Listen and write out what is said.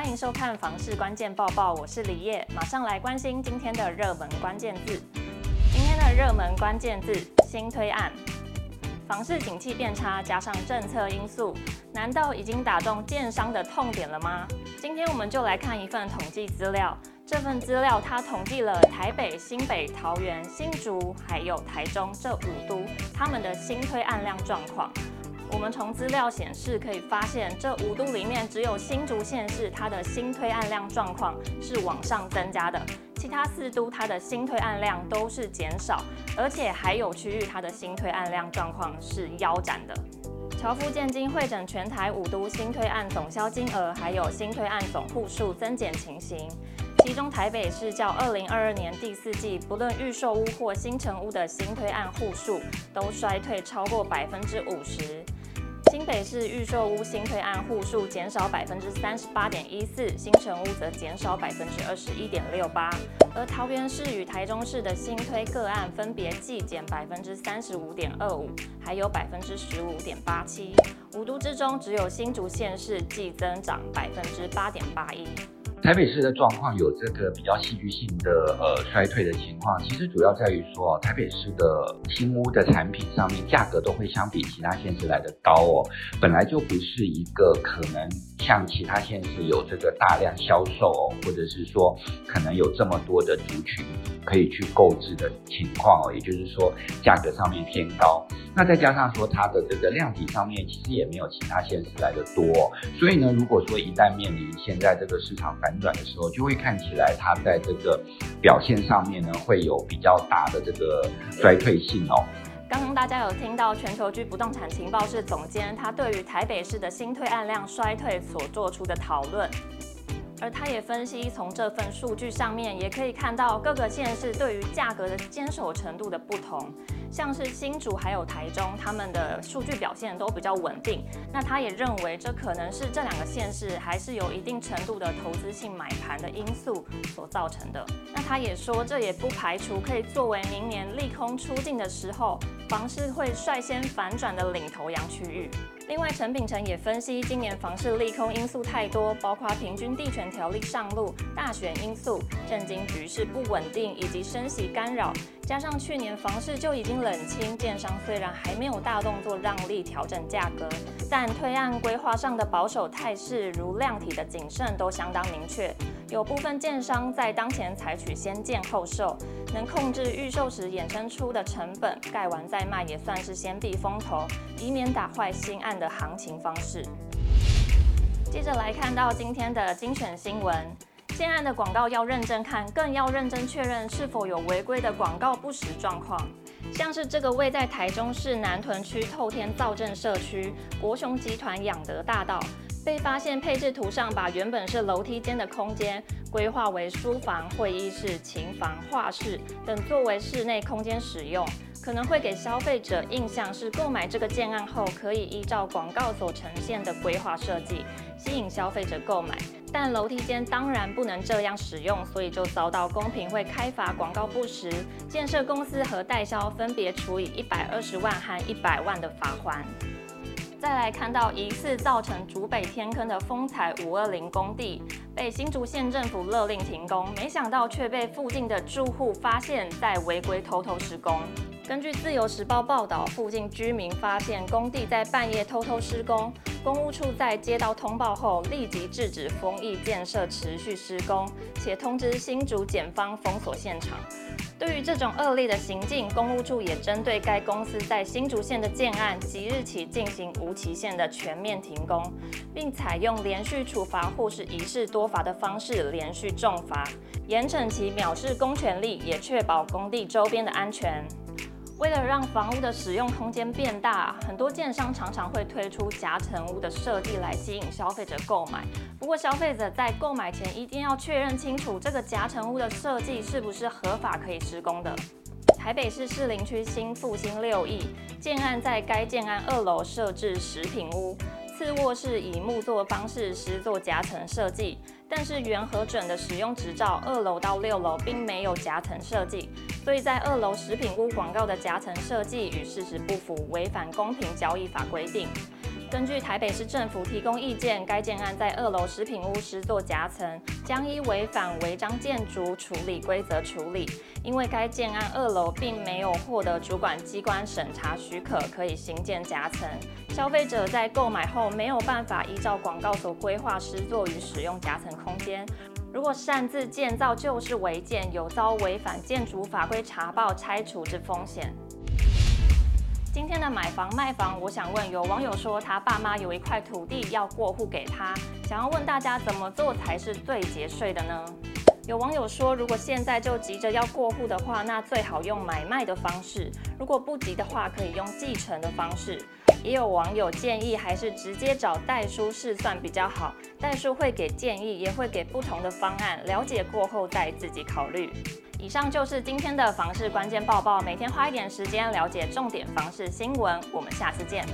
欢迎收看房市关键报报，我是李叶，马上来关心今天的热门关键字。今天的热门关键字：新推案。房市景气变差，加上政策因素，难道已经打中建商的痛点了吗？今天我们就来看一份统计资料。这份资料它统计了台北、新北、桃园、新竹还有台中这五都他们的新推案量状况。我们从资料显示可以发现，这五都里面只有新竹县市它的新推案量状况是往上增加的，其他四都它的新推案量都是减少，而且还有区域它的新推案量状况是腰斩的。乔夫建金汇整全台五都新推案总销金额，还有新推案总户数增减情形。其中台北市较二零二二年第四季，不论预售屋或新成屋的新推案户数都衰退超过百分之五十。新北市预售屋新推案户数减少百分之三十八点一四，新成屋则减少百分之二十一点六八。而桃园市与台中市的新推个案分别季减百分之三十五点二五，还有百分之十五点八七。五都之中，只有新竹县市季增长百分之八点八一。台北市的状况有这个比较戏剧性的呃衰退的情况，其实主要在于说哦，台北市的新屋的产品上面价格都会相比其他县市来得高哦，本来就不是一个可能像其他县市有这个大量销售哦，或者是说可能有这么多的族群可以去购置的情况哦，也就是说价格上面偏高，那再加上说它的这个量体上面其实也没有其他县市来的多，所以呢，如果说一旦面临现在这个市场反反转的时候，就会看起来它在这个表现上面呢，会有比较大的这个衰退性哦。刚刚大家有听到全球居不动产情报室总监他对于台北市的新推案量衰退所做出的讨论，而他也分析从这份数据上面也可以看到各个县市对于价格的坚守程度的不同。像是新竹还有台中，他们的数据表现都比较稳定。那他也认为，这可能是这两个县市还是有一定程度的投资性买盘的因素所造成的。那他也说，这也不排除可以作为明年利空出尽的时候，房市会率先反转的领头羊区域。另外，陈秉诚也分析，今年房市利空因素太多，包括平均地权条例上路、大选因素、政经局势不稳定以及升息干扰，加上去年房市就已经冷清，建商虽然还没有大动作让利调整价格，但推案规划上的保守态势，如量体的谨慎都相当明确。有部分建商在当前采取先建后售，能控制预售时衍生出的成本，盖完再卖也算是先避风头，以免打坏新案的行情方式。接着来看到今天的精选新闻，建案的广告要认真看，更要认真确认是否有违规的广告不实状况，像是这个位在台中市南屯区透天造镇社区国雄集团养德大道。被发现配置图上把原本是楼梯间的空间规划为书房、会议室、琴房、画室等作为室内空间使用，可能会给消费者印象是购买这个建案后可以依照广告所呈现的规划设计吸引消费者购买。但楼梯间当然不能这样使用，所以就遭到公平会开罚广告不实，建设公司和代销分别处以一百二十万和一百万的罚锾。再来看到疑似造成竹北天坑的丰采五二零工地，被新竹县政府勒令停工，没想到却被附近的住户发现，在违规偷偷施工。根据自由时报报道，附近居民发现工地在半夜偷偷施工，工务处在接到通报后，立即制止丰益建设持续施工，且通知新竹检方封锁现场。对于这种恶劣的行径，公务处也针对该公司在新竹县的建案，即日起进行无期限的全面停工，并采用连续处罚或是一事多罚的方式连续重罚，严惩其藐视公权力，也确保工地周边的安全。为了让房屋的使用空间变大，很多建商常常会推出夹层屋的设计来吸引消费者购买。不过，消费者在购买前一定要确认清楚这个夹层屋的设计是不是合法可以施工的。台北市士林区新复兴六义建案在该建案二楼设置食品屋。次卧室以木作方式施作夹层设计，但是原核准的使用执照二楼到六楼并没有夹层设计，所以在二楼食品屋广告的夹层设计与事实不符，违反公平交易法规定。根据台北市政府提供意见，该建案在二楼食品屋施作夹层，将依违反违章建筑处理规则处理。因为该建案二楼并没有获得主管机关审查许可，可以兴建夹层，消费者在购买后没有办法依照广告所规划施作与使用夹层空间。如果擅自建造就是违建，有遭违反建筑法规查报拆除之风险。今天的买房卖房，我想问，有网友说他爸妈有一块土地要过户给他，想要问大家怎么做才是最节税的呢？有网友说，如果现在就急着要过户的话，那最好用买卖的方式；如果不急的话，可以用继承的方式。也有网友建议，还是直接找代书试算比较好，代书会给建议，也会给不同的方案，了解过后再自己考虑。以上就是今天的房事关键报报，每天花一点时间了解重点房事新闻，我们下次见。